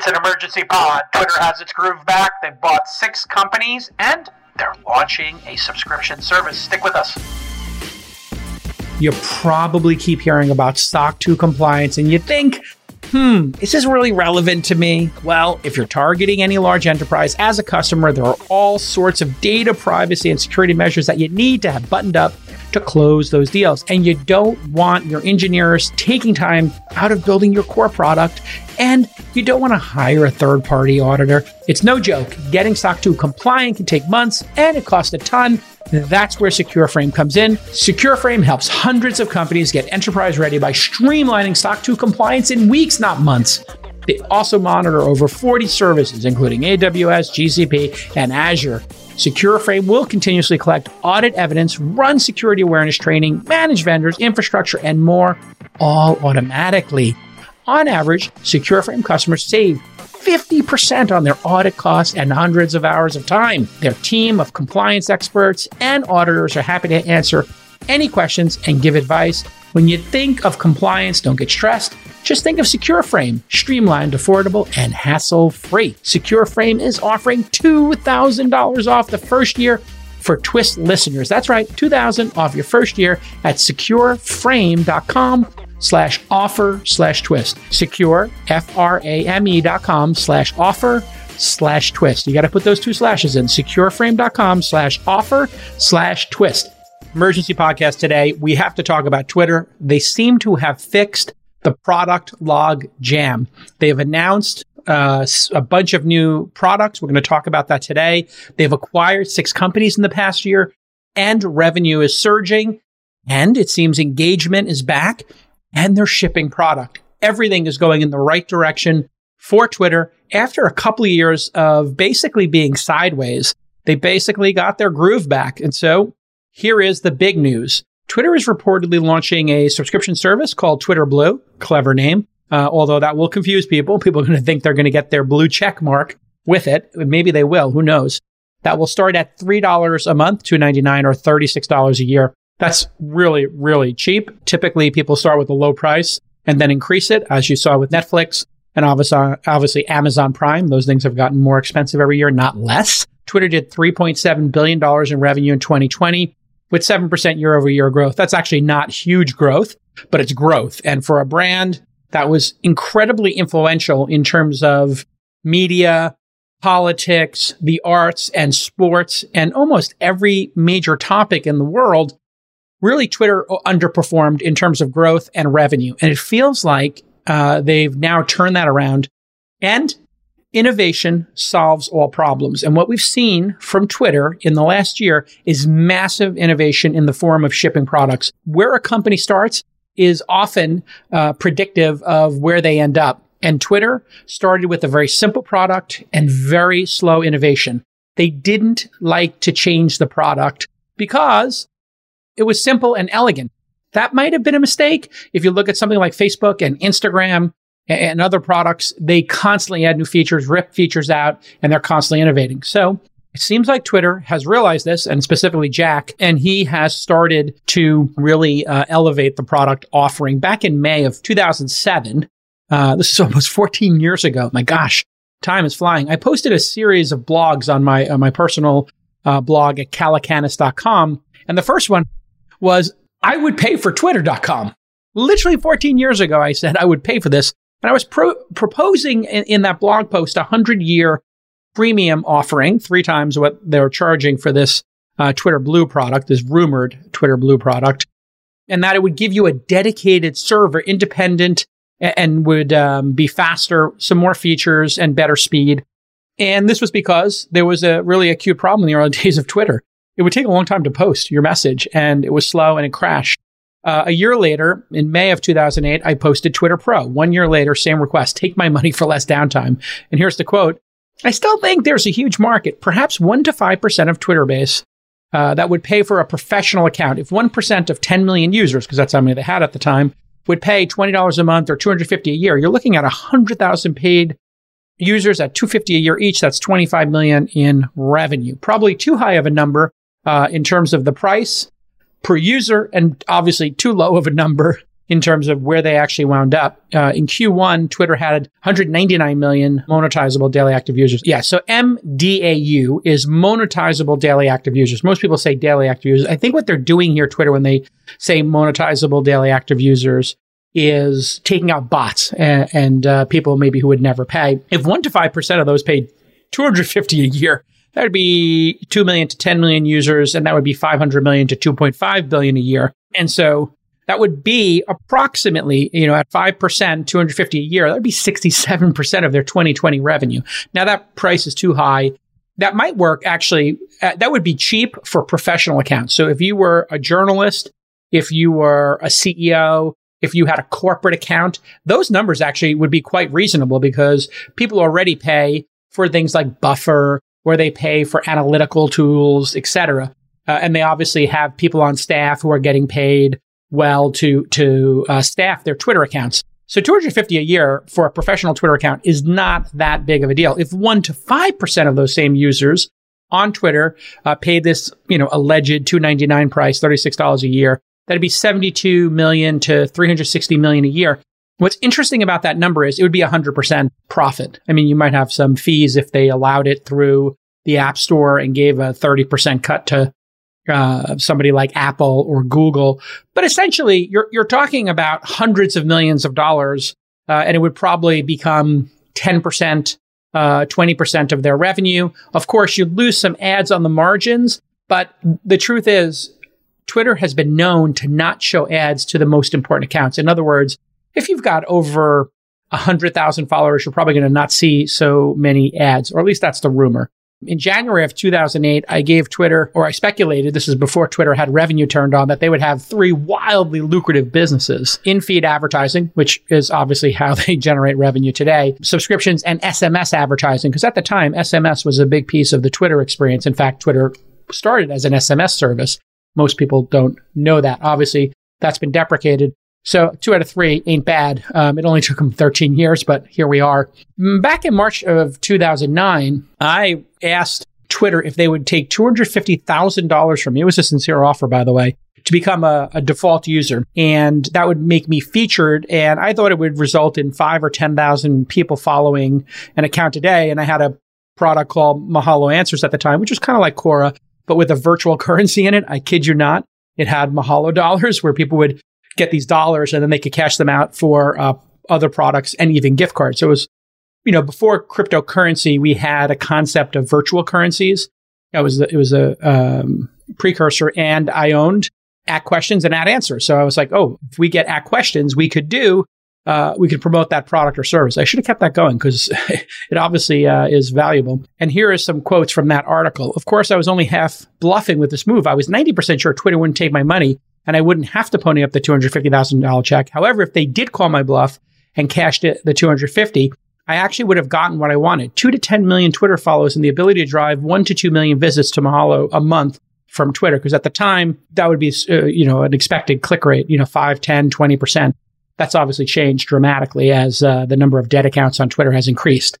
It's an emergency pod. Twitter has its groove back. They've bought six companies and they're launching a subscription service. Stick with us. You probably keep hearing about SOC 2 compliance and you think, hmm, this is this really relevant to me? Well, if you're targeting any large enterprise as a customer, there are all sorts of data privacy and security measures that you need to have buttoned up to close those deals. And you don't want your engineers taking time out of building your core product. And you don't want to hire a third party auditor. It's no joke. Getting SOC 2 compliant can take months and it costs a ton. That's where SecureFrame comes in. SecureFrame helps hundreds of companies get enterprise ready by streamlining SOC 2 compliance in weeks, not months. They also monitor over 40 services, including AWS, GCP, and Azure. SecureFrame will continuously collect audit evidence, run security awareness training, manage vendors, infrastructure, and more, all automatically. On average, SecureFrame customers save 50% on their audit costs and hundreds of hours of time. Their team of compliance experts and auditors are happy to answer any questions and give advice. When you think of compliance, don't get stressed. Just think of SecureFrame, streamlined, affordable, and hassle-free. SecureFrame is offering $2,000 off the first year for Twist listeners. That's right, 2000 off your first year at secureframe.com slash offer slash twist. Secure, F-R-A-M-E dot com slash offer slash twist. You got to put those two slashes in. Secureframe.com slash offer slash twist. Emergency podcast today. We have to talk about Twitter. They seem to have fixed the product log jam. They have announced uh, a bunch of new products. We're going to talk about that today. They've acquired six companies in the past year and revenue is surging and it seems engagement is back and they're shipping product. Everything is going in the right direction for Twitter. After a couple of years of basically being sideways, they basically got their groove back. And so here is the big news. Twitter is reportedly launching a subscription service called Twitter Blue. Clever name. Uh, although that will confuse people. People are going to think they're going to get their blue check mark with it. Maybe they will. Who knows? That will start at $3 a month, $2.99 or $36 a year. That's really, really cheap. Typically, people start with a low price and then increase it, as you saw with Netflix and obviously, Amazon Prime. Those things have gotten more expensive every year, not less. Twitter did $3.7 billion in revenue in 2020 with 7% year over year growth. That's actually not huge growth, but it's growth. And for a brand that was incredibly influential in terms of media, politics, the arts and sports and almost every major topic in the world, really Twitter underperformed in terms of growth and revenue. And it feels like uh, they've now turned that around. And innovation solves all problems. And what we've seen from Twitter in the last year is massive innovation in the form of shipping products. Where a company starts is often uh, predictive of where they end up. And Twitter started with a very simple product and very slow innovation. They didn't like to change the product because it was simple and elegant. That might have been a mistake. If you look at something like Facebook and Instagram and other products, they constantly add new features, rip features out, and they're constantly innovating. So it seems like Twitter has realized this, and specifically Jack, and he has started to really uh, elevate the product offering. Back in May of 2007, uh, this is almost 14 years ago. My gosh, time is flying. I posted a series of blogs on my on my personal uh, blog at calacanis.com, and the first one was I would pay for twitter.com. Literally 14 years ago, I said I would pay for this. And I was pro- proposing in, in, that blog post a 100 year premium offering, three times what they're charging for this uh, Twitter Blue product, this rumored Twitter Blue product, and that it would give you a dedicated server, independent, and, and would um, be faster, some more features, and better speed. And this was because there was a really acute problem in the early days of Twitter it would take a long time to post your message and it was slow and it crashed. Uh, a year later, in May of 2008, I posted Twitter Pro. One year later, same request, take my money for less downtime. And here's the quote. I still think there's a huge market, perhaps 1% to 5% of Twitter base uh, that would pay for a professional account. If 1% of 10 million users, because that's how many they had at the time, would pay $20 a month or 250 a year, you're looking at 100,000 paid users at 250 a year each. That's 25 million in revenue. Probably too high of a number uh, in terms of the price per user, and obviously too low of a number in terms of where they actually wound up. Uh, in Q1, Twitter had 199 million monetizable daily active users. Yeah, so MDAU is monetizable daily active users. Most people say daily active users. I think what they're doing here, Twitter, when they say monetizable daily active users, is taking out bots and, and uh, people maybe who would never pay. If one to five percent of those paid 250 a year, that would be 2 million to 10 million users, and that would be 500 million to 2.5 billion a year. And so that would be approximately, you know, at 5%, 250 a year, that would be 67% of their 2020 revenue. Now that price is too high. That might work actually. Uh, that would be cheap for professional accounts. So if you were a journalist, if you were a CEO, if you had a corporate account, those numbers actually would be quite reasonable because people already pay for things like buffer, where they pay for analytical tools, etc. Uh, and they obviously have people on staff who are getting paid well to to uh, staff their Twitter accounts. So 250 a year for a professional Twitter account is not that big of a deal. If one to five percent of those same users on Twitter uh, paid this, you know, alleged 299 price, $36 a year, that'd be 72 million to 360 million a year. What's interesting about that number is it would be 100% profit. I mean, you might have some fees if they allowed it through the App Store and gave a 30% cut to uh, somebody like Apple or Google. But essentially, you're, you're talking about hundreds of millions of dollars, uh, and it would probably become 10%, uh, 20% of their revenue. Of course, you'd lose some ads on the margins, but the truth is, Twitter has been known to not show ads to the most important accounts. In other words, if you've got over 100,000 followers, you're probably going to not see so many ads, or at least that's the rumor. In January of 2008, I gave Twitter, or I speculated, this is before Twitter had revenue turned on, that they would have three wildly lucrative businesses in feed advertising, which is obviously how they generate revenue today, subscriptions, and SMS advertising. Because at the time, SMS was a big piece of the Twitter experience. In fact, Twitter started as an SMS service. Most people don't know that. Obviously, that's been deprecated. So two out of three ain't bad. Um, it only took them 13 years, but here we are. Mm, back in March of 2009, I asked Twitter if they would take $250,000 from me. It was a sincere offer, by the way, to become a, a, default user. And that would make me featured. And I thought it would result in five or 10,000 people following an account a day. And I had a product called Mahalo Answers at the time, which was kind of like Quora, but with a virtual currency in it. I kid you not. It had Mahalo dollars where people would get these dollars and then they could cash them out for uh, other products and even gift cards. So it was, you know, before cryptocurrency, we had a concept of virtual currencies. It was it was a um, precursor, and I owned at questions and at answers. So I was like, oh, if we get at questions, we could do. Uh, we could promote that product or service. I should have kept that going because it obviously uh, is valuable. And here are some quotes from that article. Of course, I was only half bluffing with this move. I was 90% sure Twitter wouldn't take my money and I wouldn't have to pony up the $250,000 check. However, if they did call my bluff and cashed it, the 250, I actually would have gotten what I wanted. 2 to 10 million Twitter follows and the ability to drive 1 to 2 million visits to Mahalo a month from Twitter because at the time that would be uh, you know an expected click rate, you know 5, 10, 20%. That's obviously changed dramatically as uh, the number of dead accounts on Twitter has increased.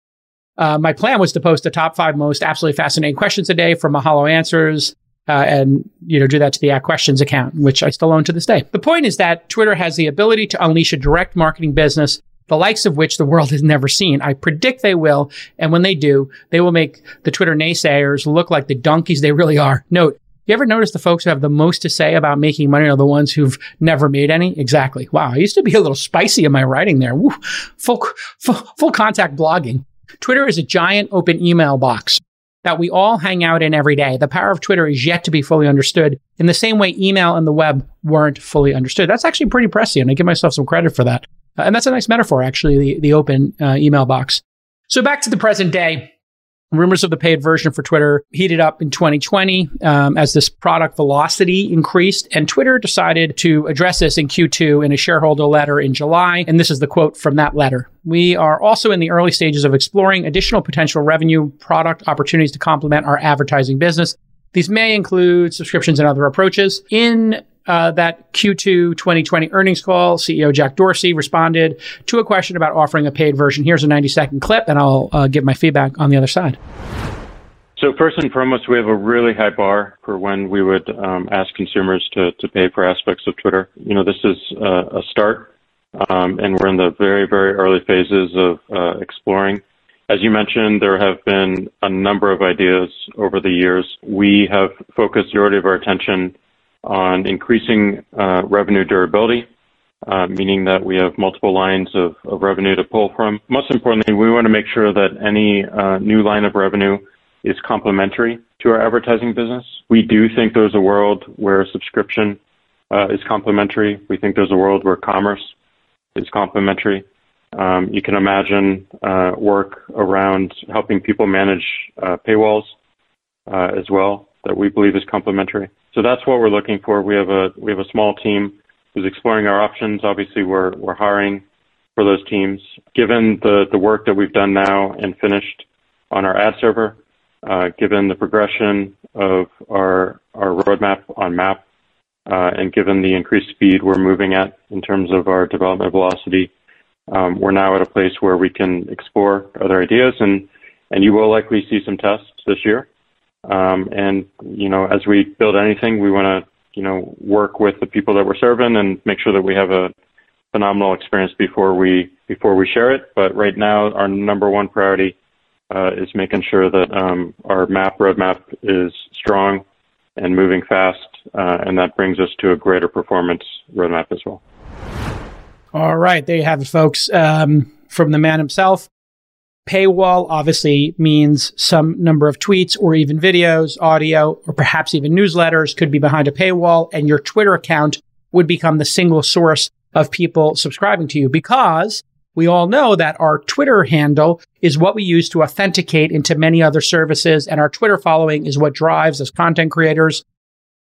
Uh, my plan was to post the top five most absolutely fascinating questions a day from Mahalo Answers uh, and you know do that to the At Questions account, which I still own to this day. The point is that Twitter has the ability to unleash a direct marketing business, the likes of which the world has never seen. I predict they will, and when they do, they will make the Twitter naysayers look like the donkeys they really are. Note. You ever notice the folks who have the most to say about making money are the ones who've never made any? Exactly. Wow. I used to be a little spicy in my writing there. Woo. Full, full, full contact blogging. Twitter is a giant open email box that we all hang out in every day. The power of Twitter is yet to be fully understood in the same way email and the web weren't fully understood. That's actually pretty prescient. I give myself some credit for that. Uh, and that's a nice metaphor, actually, the, the open uh, email box. So back to the present day. Rumors of the paid version for Twitter heated up in 2020 um, as this product velocity increased, and Twitter decided to address this in Q2 in a shareholder letter in July. And this is the quote from that letter. We are also in the early stages of exploring additional potential revenue product opportunities to complement our advertising business. These may include subscriptions and other approaches. In uh, that Q2 2020 earnings call, CEO Jack Dorsey responded to a question about offering a paid version. Here's a 90 second clip, and I'll uh, give my feedback on the other side. So first and foremost, we have a really high bar for when we would um, ask consumers to, to pay for aspects of Twitter. You know, this is uh, a start, um, and we're in the very, very early phases of uh, exploring. As you mentioned, there have been a number of ideas over the years. We have focused the majority of our attention on increasing uh, revenue durability, uh, meaning that we have multiple lines of, revenue to pull from. Most importantly, we want to make sure that any uh, new line of revenue is complementary to our advertising business. We do think there's a world where subscription is complementary. We think there's a world where commerce is complementary. Um, you can imagine work around helping people manage paywalls as well that we believe is complementary. So that's what we're looking for. We have a we have a small team who's exploring our options. Obviously, we're we're hiring for those teams. Given the the work that we've done now and finished on our ad server, uh, given the progression of our our roadmap on Map, uh, and given the increased speed we're moving at in terms of our development velocity, um, we're now at a place where we can explore other ideas, and and you will likely see some tests this year. Um, and you know, as we build anything, we want to you know work with the people that we're serving and make sure that we have a phenomenal experience before we before we share it. But right now, our number one priority uh, is making sure that um, our map roadmap is strong and moving fast, uh, and that brings us to a greater performance roadmap as well. All right, there you have it, folks. Um, from the man himself. Paywall obviously means some number of tweets or even videos, audio, or perhaps even newsletters could be behind a paywall, and your Twitter account would become the single source of people subscribing to you because we all know that our Twitter handle is what we use to authenticate into many other services, and our Twitter following is what drives as content creators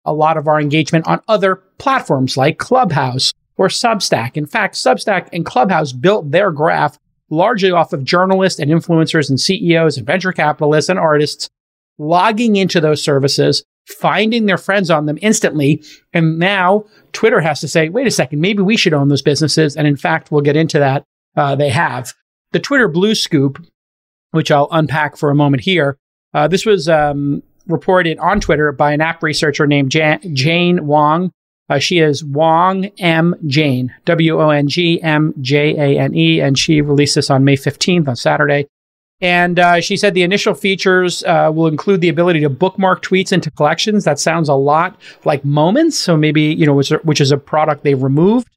a lot of our engagement on other platforms like Clubhouse or Substack. In fact, Substack and Clubhouse built their graph largely off of journalists and influencers and CEOs and venture capitalists and artists logging into those services, finding their friends on them instantly. And now Twitter has to say, wait a second, maybe we should own those businesses. And in fact, we'll get into that. Uh, they have. The Twitter Blue Scoop, which I'll unpack for a moment here. Uh, this was um, reported on Twitter by an app researcher named Jan- Jane Wong. Uh, she is Wong M. Jane, W O N G M J A N E, and she released this on May 15th on Saturday. And uh, she said the initial features uh, will include the ability to bookmark tweets into collections. That sounds a lot like Moments, so maybe you know which, which is a product they've removed.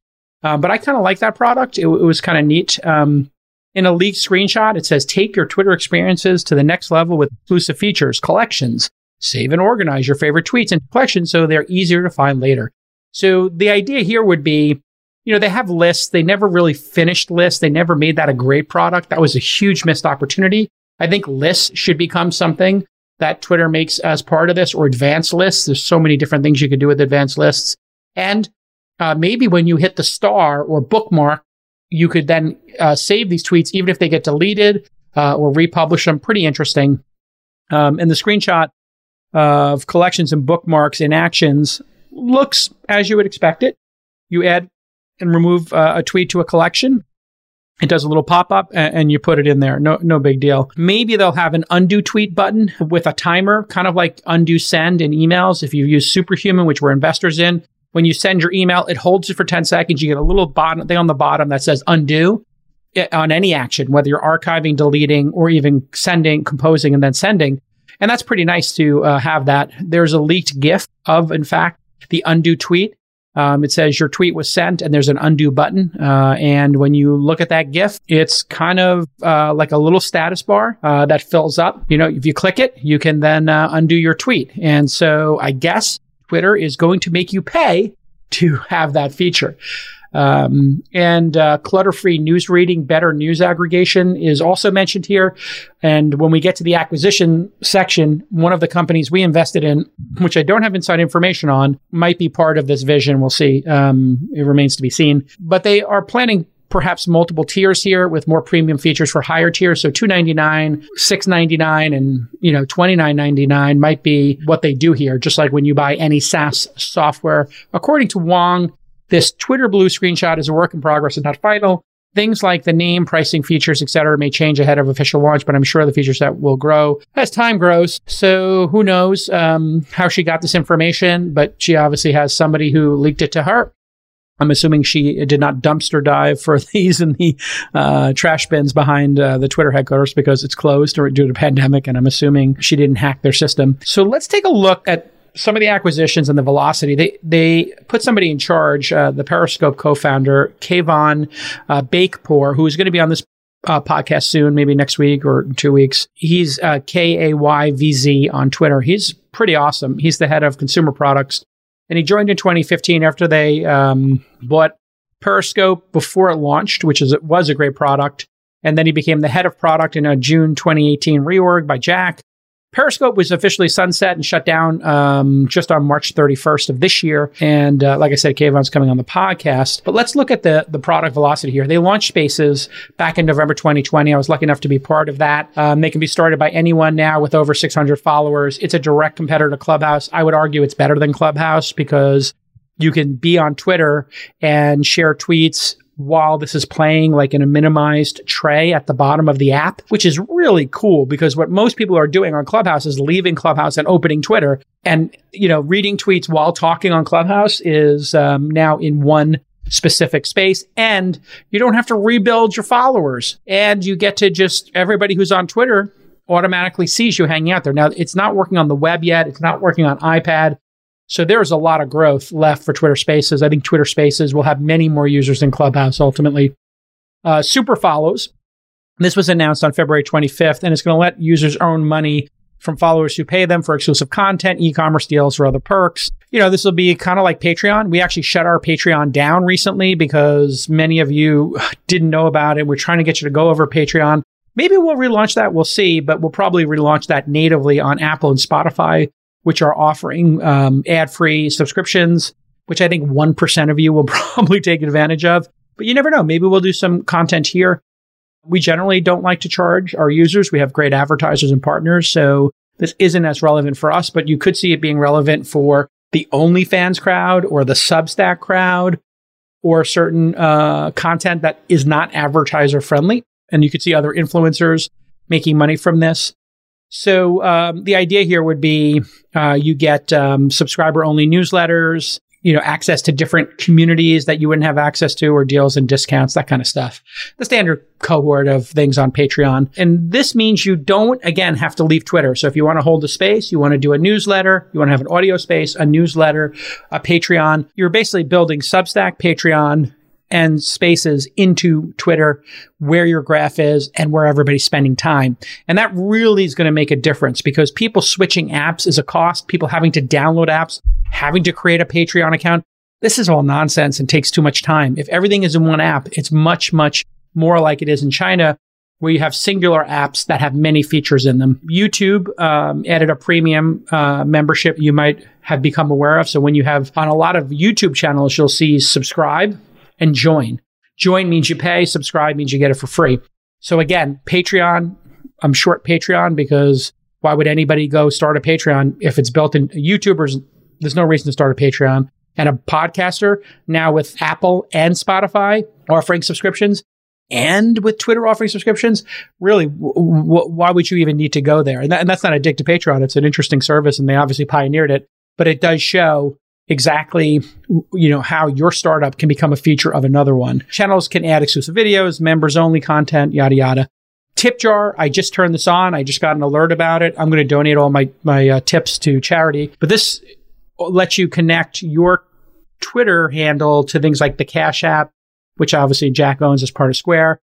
Uh, but I kind of like that product. It, it was kind of neat. Um, in a leaked screenshot, it says take your Twitter experiences to the next level with exclusive features, collections. Save and organize your favorite tweets into collections so they're easier to find later. So the idea here would be, you know, they have lists. They never really finished lists. They never made that a great product. That was a huge missed opportunity. I think lists should become something that Twitter makes as part of this or advanced lists. There's so many different things you could do with advanced lists. And uh, maybe when you hit the star or bookmark, you could then uh, save these tweets, even if they get deleted uh, or republish them. Pretty interesting. Um, and the screenshot of collections and bookmarks in actions looks as you would expect it. You add and remove uh, a tweet to a collection. It does a little pop up and, and, you put it in there. No, no big deal. Maybe they'll have an undo tweet button with a timer, kind of like undo send in emails. If you use Superhuman, which we're investors in, when you send your email, it holds it for 10 seconds. You get a little bottom thing on the bottom that says undo eh, on any action, whether you're archiving, deleting, or even sending, composing, and then sending. And that's pretty nice to uh, have that. There's a leaked GIF of, in fact, the undo tweet. Um, it says your tweet was sent and there's an undo button. Uh, and when you look at that GIF, it's kind of uh, like a little status bar uh, that fills up. You know, if you click it, you can then uh, undo your tweet. And so I guess Twitter is going to make you pay to have that feature. Um, and uh, clutter free news reading, better news aggregation is also mentioned here. And when we get to the acquisition section, one of the companies we invested in, which I don't have inside information on, might be part of this vision. We'll see. Um, it remains to be seen. But they are planning perhaps multiple tiers here with more premium features for higher tiers. So 299, 699 and, you know, 2999 might be what they do here, just like when you buy any SaaS software. According to Wong, this Twitter Blue screenshot is a work in progress and not final. Things like the name, pricing, features, etc., may change ahead of official launch, but I'm sure the feature set will grow as time grows. So who knows um, how she got this information? But she obviously has somebody who leaked it to her. I'm assuming she did not dumpster dive for these in the uh, trash bins behind uh, the Twitter headquarters because it's closed due to pandemic, and I'm assuming she didn't hack their system. So let's take a look at some of the acquisitions and the velocity. They they put somebody in charge, uh, the Periscope co-founder Kayvon uh, Beykpour, who is going to be on this uh, podcast soon, maybe next week or two weeks. He's uh, K A Y V Z on Twitter. He's pretty awesome. He's the head of consumer products, and he joined in 2015 after they um, bought Periscope before it launched, which is it was a great product. And then he became the head of product in a June 2018 reorg by Jack. Periscope was officially sunset and shut down um, just on March 31st of this year. And uh, like I said, Kayvon's coming on the podcast. But let's look at the, the product velocity here. They launched Spaces back in November 2020. I was lucky enough to be part of that. Um, they can be started by anyone now with over 600 followers. It's a direct competitor to Clubhouse. I would argue it's better than Clubhouse because you can be on Twitter and share tweets while this is playing like in a minimized tray at the bottom of the app, which is really cool because what most people are doing on Clubhouse is leaving Clubhouse and opening Twitter. And, you know, reading tweets while talking on Clubhouse is um, now in one specific space and you don't have to rebuild your followers and you get to just everybody who's on Twitter automatically sees you hanging out there. Now, it's not working on the web yet. It's not working on iPad. So there's a lot of growth left for Twitter Spaces. I think Twitter Spaces will have many more users than Clubhouse ultimately. Uh, Super follows. This was announced on February 25th, and it's going to let users earn money from followers who pay them for exclusive content, e-commerce deals, or other perks. You know, this will be kind of like Patreon. We actually shut our Patreon down recently because many of you didn't know about it. We're trying to get you to go over Patreon. Maybe we'll relaunch that. We'll see, but we'll probably relaunch that natively on Apple and Spotify which are offering um, ad free subscriptions, which I think 1% of you will probably take advantage of. But you never know. Maybe we'll do some content here. We generally don't like to charge our users. We have great advertisers and partners. So this isn't as relevant for us, but you could see it being relevant for the OnlyFans crowd or the Substack crowd or certain uh, content that is not advertiser friendly. And you could see other influencers making money from this. So um, the idea here would be uh, you get um, subscriber only newsletters, you know, access to different communities that you wouldn't have access to, or deals and discounts, that kind of stuff. The standard cohort of things on Patreon. And this means you don't, again, have to leave Twitter. So if you want to hold the space, you want to do a newsletter, you want to have an audio space, a newsletter, a Patreon, you're basically building Substack, Patreon, and spaces into Twitter where your graph is and where everybody's spending time. And that really is going to make a difference because people switching apps is a cost. People having to download apps, having to create a Patreon account. This is all nonsense and takes too much time. If everything is in one app, it's much, much more like it is in China where you have singular apps that have many features in them. YouTube um, added a premium uh, membership you might have become aware of. So when you have on a lot of YouTube channels, you'll see subscribe and join. Join means you pay, subscribe means you get it for free. So again, Patreon, I'm short Patreon because why would anybody go start a Patreon if it's built in YouTubers? There's no reason to start a Patreon. And a podcaster now with Apple and Spotify offering subscriptions and with Twitter offering subscriptions, really, w- w- why would you even need to go there? And, and that's not a dig to Patreon. It's an interesting service and they obviously pioneered it, but it does show exactly you know how your startup can become a feature of another one. Channels can add exclusive videos, members only content, yada yada. Tip jar, I just turned this on. I just got an alert about it. I'm going to donate all my my uh, tips to charity. But this lets you connect your Twitter handle to things like the Cash App, which obviously Jack owns as part of Square,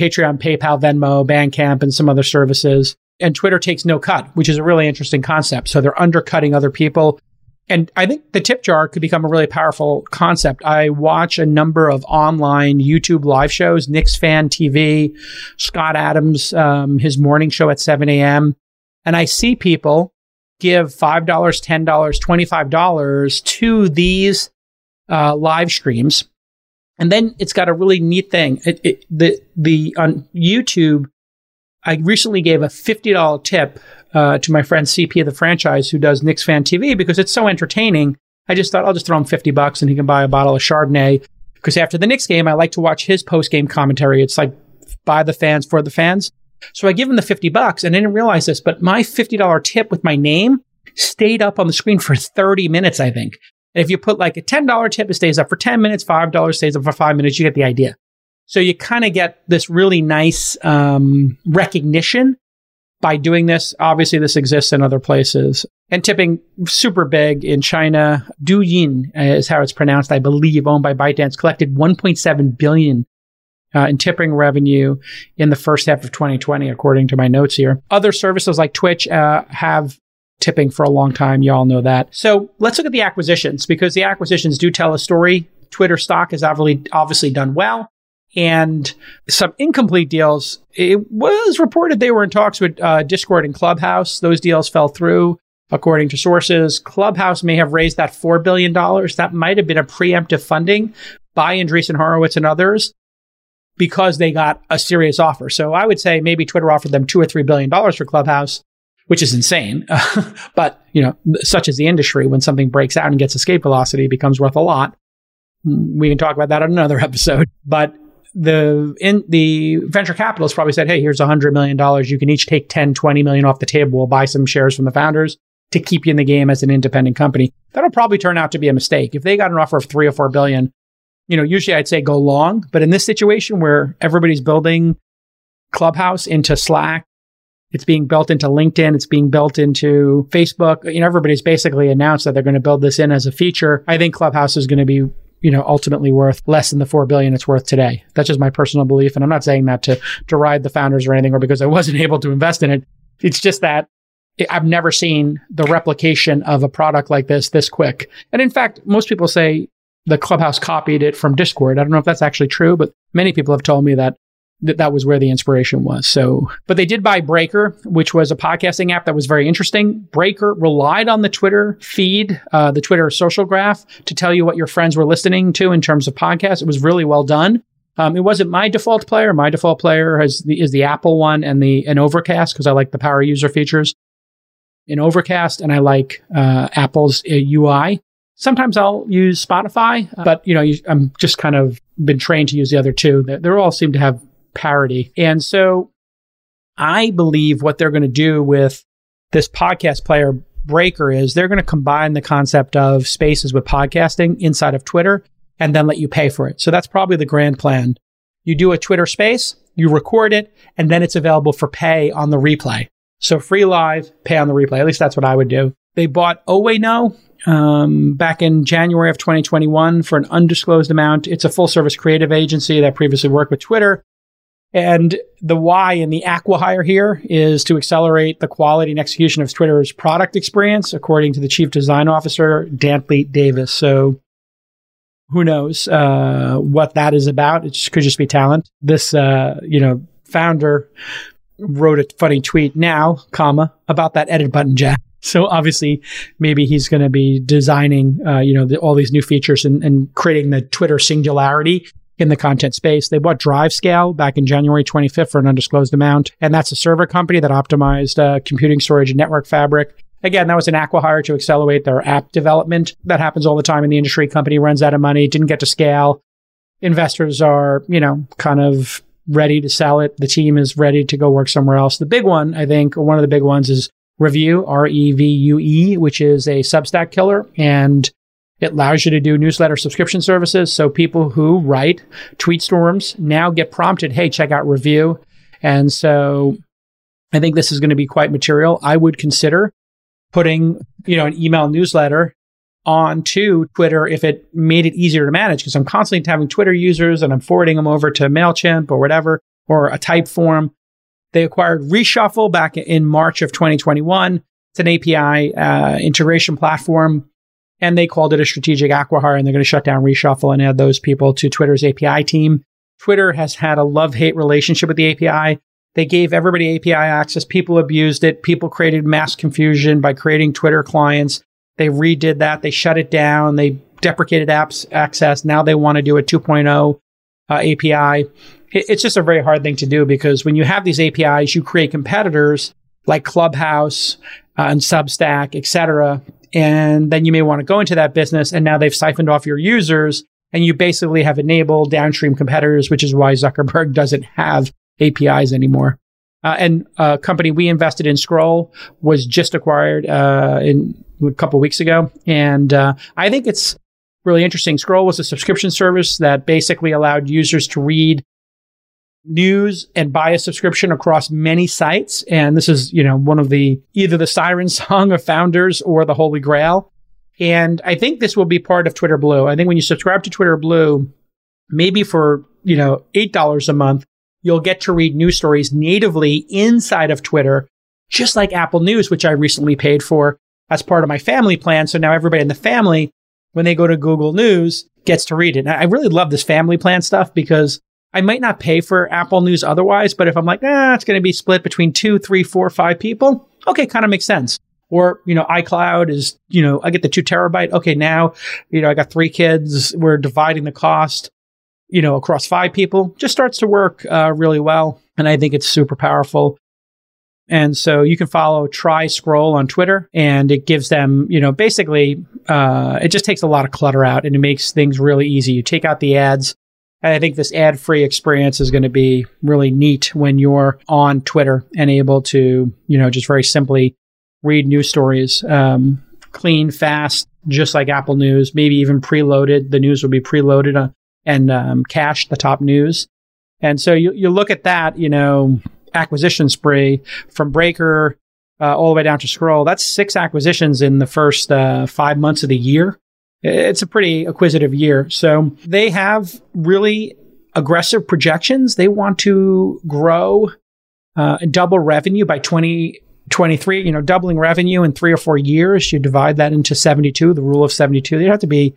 Patreon, PayPal, Venmo, Bandcamp, and some other services. And Twitter takes no cut, which is a really interesting concept. So they're undercutting other people and I think the tip jar could become a really powerful concept. I watch a number of online YouTube live shows, Knicks fan TV, Scott Adams, um, his morning show at 7 a.m. And I see people give $5, $10, $25 to these uh, live streams. And then it's got a really neat thing. It, it, the, the, on YouTube, I recently gave a $50 tip uh, to my friend CP of the franchise who does Knicks Fan TV because it's so entertaining. I just thought I'll just throw him 50 bucks and he can buy a bottle of Chardonnay because after the Knicks game, I like to watch his post game commentary. It's like by the fans for the fans. So I give him the 50 bucks and I didn't realize this, but my $50 tip with my name stayed up on the screen for 30 minutes, I think. And if you put like a $10 tip, it stays up for 10 minutes, $5 stays up for five minutes. You get the idea. So you kind of get this really nice um, recognition by doing this. Obviously, this exists in other places. And tipping super big in China. Douyin is how it's pronounced, I believe, owned by ByteDance, collected 1.7 billion uh, in tipping revenue in the first half of 2020, according to my notes here. Other services like Twitch uh, have tipping for a long time. You all know that. So let's look at the acquisitions because the acquisitions do tell a story. Twitter stock has obviously, obviously done well. And some incomplete deals. It was reported they were in talks with uh, Discord and Clubhouse. Those deals fell through. According to sources, Clubhouse may have raised that $4 billion. That might have been a preemptive funding by Andreessen Horowitz and others because they got a serious offer. So I would say maybe Twitter offered them two or three billion dollars for Clubhouse which is insane. but, you know, such is the industry, when something breaks out and gets escape velocity, it becomes worth a lot. We can talk about that on another episode. But the in the venture capitalists probably said, hey, here's $100 million. You can each take 10, 20 million off the table. We'll buy some shares from the founders to keep you in the game as an independent company. That'll probably turn out to be a mistake. If they got an offer of three or four billion, you know, usually I'd say go long. But in this situation where everybody's building Clubhouse into Slack it's being built into LinkedIn. It's being built into Facebook. You know, everybody's basically announced that they're going to build this in as a feature. I think Clubhouse is going to be you know ultimately worth less than the 4 billion it's worth today. That's just my personal belief and i'm not saying that to deride the founders or anything or because i wasn't able to invest in it. It's just that i've never seen the replication of a product like this this quick. And in fact most people say the clubhouse copied it from discord. I don't know if that's actually true but many people have told me that that that was where the inspiration was. So, but they did buy Breaker, which was a podcasting app that was very interesting. Breaker relied on the Twitter feed, uh, the Twitter social graph to tell you what your friends were listening to in terms of podcasts. It was really well done. Um, it wasn't my default player. My default player has the, is the Apple one and the and Overcast because I like the power user features in Overcast and I like uh, Apple's uh, UI. Sometimes I'll use Spotify, but you know, I'm just kind of been trained to use the other two. They, they all seem to have parody. And so I believe what they're going to do with this podcast player breaker is they're going to combine the concept of spaces with podcasting inside of Twitter and then let you pay for it. So that's probably the grand plan. You do a Twitter space, you record it, and then it's available for pay on the replay. So free live, pay on the replay. At least that's what I would do. They bought Ueno um, back in January of 2021 for an undisclosed amount. It's a full service creative agency that previously worked with Twitter. And the why in the acquihire here is to accelerate the quality and execution of Twitter's product experience, according to the chief design officer, Dantley Davis. So who knows uh, what that is about? It just, could just be talent. This, uh, you know, founder wrote a funny tweet now, comma, about that edit button, Jack. So obviously, maybe he's going to be designing, uh, you know, the, all these new features and, and creating the Twitter singularity in the content space. They bought DriveScale back in January 25th for an undisclosed amount. And that's a server company that optimized uh, computing storage and network fabric. Again, that was an acquihire to accelerate their app development. That happens all the time in the industry. Company runs out of money, didn't get to scale. Investors are, you know, kind of ready to sell it. The team is ready to go work somewhere else. The big one, I think, one of the big ones is Revue, R-E-V-U-E, which is a Substack killer. And it allows you to do newsletter subscription services. So people who write tweet storms now get prompted, hey, check out Revue. And so I think this is going to be quite material. I would consider putting, you know, an email newsletter onto Twitter if it made it easier to manage because I'm constantly having Twitter users and I'm forwarding them over to MailChimp or whatever or a Typeform. They acquired Reshuffle back in March of 2021. It's an API uh, integration platform and they called it a strategic acquihire and they're going to shut down reshuffle and add those people to twitter's api team. Twitter has had a love-hate relationship with the api they gave everybody api access. People abused it. People created mass confusion by creating twitter clients. They redid that. They shut it down. They deprecated apps access. Now they want to do a 2.0 uh, api it, it's just a very hard thing to do because when you have these apis you create competitors like clubhouse uh, and substack etc and then you may want to go into that business and now they've siphoned off your users and you basically have enabled downstream competitors, which is why Zuckerberg doesn't have APIs anymore. Uh, and a company we invested in, Scroll, was just acquired uh, in a couple weeks ago, and uh, I think it's really interesting. Scroll was a subscription service that basically allowed users to read news and buy a subscription across many sites. And this is, you know, one of the either the siren song of founders or the holy grail. And I think this will be part of Twitter Blue. I think when you subscribe to Twitter Blue, maybe for, you know, $8 a month, you'll get to read news stories natively inside of Twitter, just like Apple News, which I recently paid for as part of my family plan. So now everybody in the family, when they go to Google News, gets to read it. And I really love this family plan stuff because I might not pay for Apple News otherwise, but if I'm like, ah, it's going to be split between two, three, four, five people, okay, kind of makes sense. Or, you know, iCloud is, you know, I get the two terabyte. Okay, now, you know, I got three kids. We're dividing the cost, you know, across five people. Just starts to work uh, really well. And I think it's super powerful. And so you can follow Try Scroll on Twitter and it gives them, you know, basically, uh, it just takes a lot of clutter out and it makes things really easy. You take out the ads and I think this ad free experience is going to be really neat when you're on Twitter and able to, you know, just very simply read news stories, um, clean, fast, just like Apple News, maybe even preloaded. The news will be preloaded uh, and um, cached the top news. And so you, you look at that, you know, acquisition spree from Breaker uh, all the way down to Scroll. That's six acquisitions in the first uh, five months of the year. It's a pretty acquisitive year. So they have really aggressive projections. They want to grow uh, double revenue by 2023, you know, doubling revenue in three or four years. You divide that into 72, the rule of 72. They have to be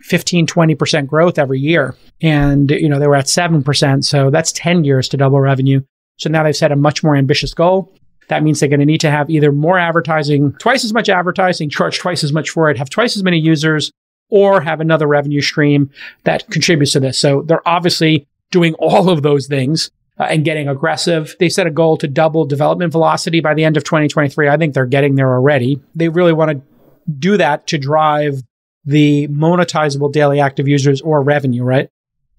15, 20% growth every year. And, you know, they were at 7%. So that's 10 years to double revenue. So now they've set a much more ambitious goal. That means they're going to need to have either more advertising, twice as much advertising, charge twice as much for it, have twice as many users, or have another revenue stream that contributes to this. So they're obviously doing all of those things uh, and getting aggressive. They set a goal to double development velocity by the end of 2023. I think they're getting there already. They really want to do that to drive the monetizable daily active users or revenue, right?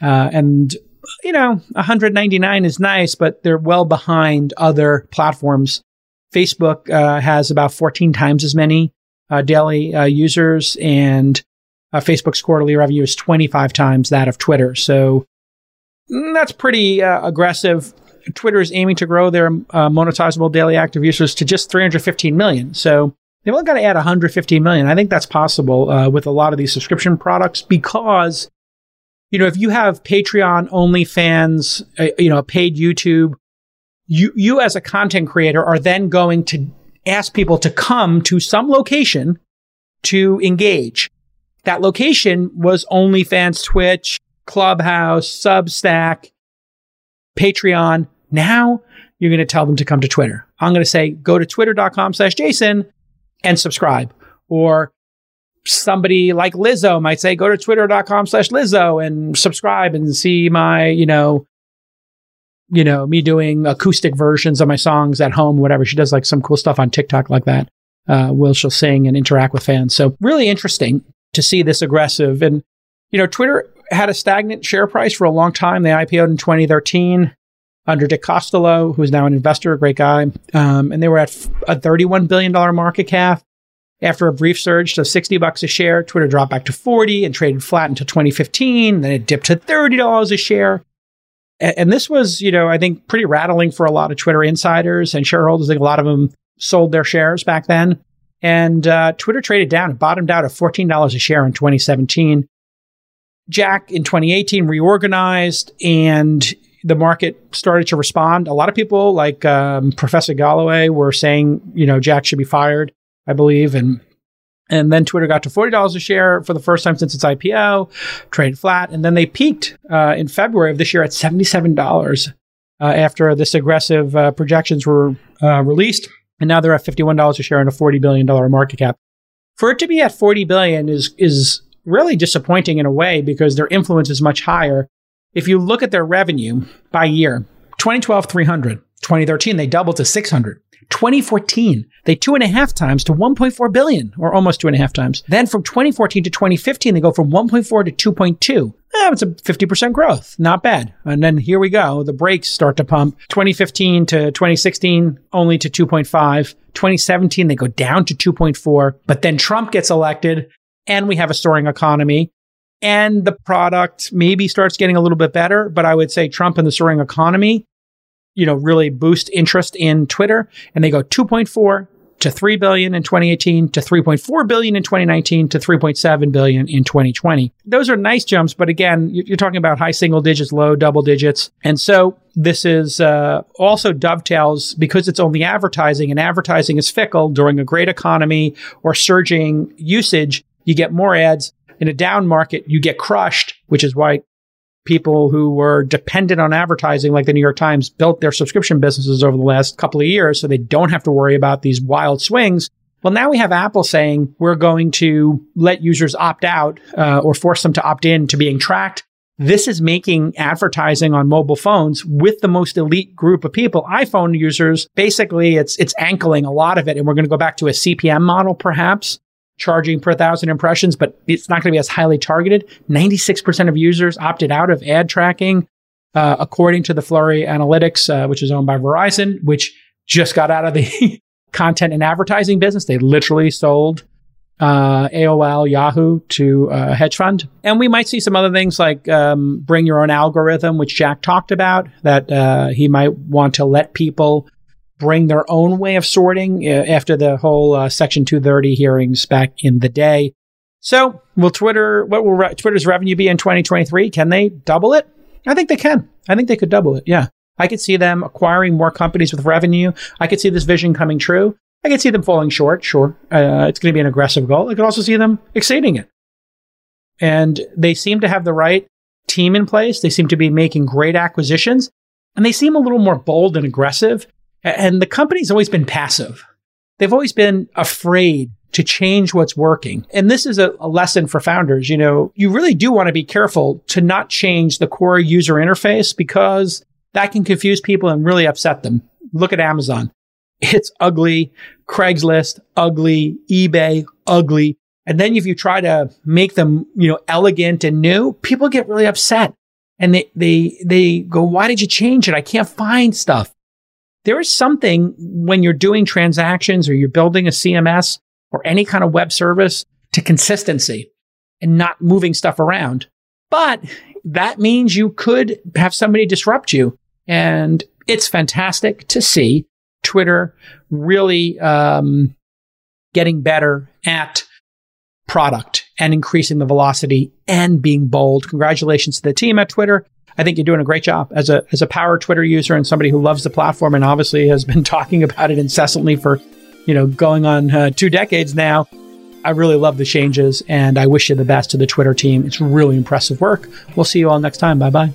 Uh, and you know, 199 is nice, but they're well behind other platforms. Facebook uh, has about 14 times as many uh, daily uh, users, and uh, Facebook's quarterly revenue is 25 times that of Twitter. So mm, that's pretty uh, aggressive. Twitter is aiming to grow their uh, monetizable daily active users to just 315 million. So they've only got to add 115 million. I think that's possible with a lot of these subscription products because you know, if you have Patreon, OnlyFans, uh, you know, paid YouTube, you, you as a content creator are then going to ask people to come to some location to engage. That location was OnlyFans, Twitch, Clubhouse, Substack, Patreon. Now you're going to tell them to come to Twitter. I'm going to say, go to twitter.com slash Jason and subscribe. Or somebody like Lizzo might say, go to twitter.com slash Lizzo and subscribe and see my, you know, you know, me doing acoustic versions of my songs at home, whatever. She does like some cool stuff on TikTok like that. Uh, will she'll sing and interact with fans. So really interesting to see this aggressive. And, you know, Twitter had a stagnant share price for a long time. They IPO'd in 2013 under Dick Costolo, who's now an investor, a great guy. Um, and they were at a $31 billion market cap. After a brief surge to 60 bucks a share, Twitter dropped back to 40 and traded flat until 2015. Then it dipped to $30 a share. And this was, you know, I think pretty rattling for a lot of Twitter insiders and shareholders. I think a lot of them sold their shares back then. And uh, Twitter traded down and bottomed out at $14 a share in 2017. Jack in 2018 reorganized and the market started to respond. A lot of people, like um, Professor Galloway, were saying, you know, Jack should be fired. I believe, and and then Twitter got to forty dollars a share for the first time since its IPO, traded flat, and then they peaked uh, in February of this year at seventy seven dollars uh, after this aggressive uh, projections were uh, released, and now they're at fifty one dollars a share and a forty billion dollar market cap. For it to be at forty billion is is really disappointing in a way because their influence is much higher. If you look at their revenue by year, 2012 300, 2013 they doubled to 600. 2014, they two and a half times to 1.4 billion, or almost two and a half times. Then from 2014 to 2015, they go from 1.4 to 2.2. Eh, it's a 50% growth. Not bad. And then here we go. The brakes start to pump. 2015 to 2016, only to 2.5. 2017, they go down to 2.4. But then Trump gets elected and we have a soaring economy and the product maybe starts getting a little bit better. But I would say Trump and the soaring economy, you know, really boost interest in Twitter and they go 2.4 to 3 billion in 2018 to 3.4 billion in 2019 to 3.7 billion in 2020. Those are nice jumps, but again, you're talking about high single digits, low double digits. And so this is uh, also dovetails because it's only advertising and advertising is fickle during a great economy or surging usage. You get more ads in a down market, you get crushed, which is why people who were dependent on advertising, like the New York Times, built their subscription businesses over the last couple of years so they don't have to worry about these wild swings. Well, now we have Apple saying we're going to let users opt out uh, or force them to opt in to being tracked. This is making advertising on mobile phones with the most elite group of people, iPhone users. Basically, it's it's ankling a lot of it, and we're going to go back to a CPM model, perhaps, charging per thousand impressions, but it's not going to be as highly targeted. 96% of users opted out of ad tracking, uh, according to the Flurry Analytics, uh, which is owned by Verizon, which just got out of the content and advertising business. They literally sold uh, AOL, Yahoo to a hedge fund. And we might see some other things like um, bring your own algorithm, which Jack talked about, that uh, he might want to let people bring their own way of sorting uh, after the whole uh, Section 230 hearings back in the day. So, will Twitter, what will re- Twitter's revenue be in 2023? Can they double it? I think they can. I think they could double it. Yeah. I could see them acquiring more companies with revenue. I could see this vision coming true. I could see them falling short. Sure. Uh, it's going to be an aggressive goal. I could also see them exceeding it. And they seem to have the right team in place. They seem to be making great acquisitions and they seem a little more bold and aggressive and the company's always been passive. They've always been afraid to change what's working. And this is a, a, lesson for founders. You know, you really do want to be careful to not change the core user interface because that can confuse people and really upset them. Look at Amazon. It's ugly. Craigslist, ugly. eBay, ugly. And then if you try to make them, you know, elegant and new, people get really upset. And they, they, they go, why did you change it? I can't find stuff there is something when you're doing transactions or you're building a CMS or any kind of web service to consistency and not moving stuff around. But that means you could have somebody disrupt you. And it's fantastic to see Twitter really um, getting better at product and increasing the velocity and being bold. Congratulations to the team at Twitter. I think you're doing a great job as a as a power Twitter user and somebody who loves the platform and obviously has been talking about it incessantly for, you know, going on uh, two decades now. I really love the changes and I wish you the best to the Twitter team. It's really impressive work. We'll see you all next time. Bye bye.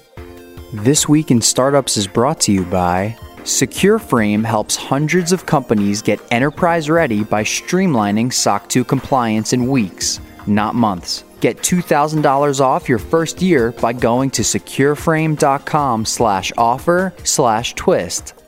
This Week in Startups is brought to you by SecureFrame helps hundreds of companies get enterprise ready by streamlining SOC 2 compliance in weeks, not months. Get $2,000 off your first year by going to secureframe.com slash offer slash twist.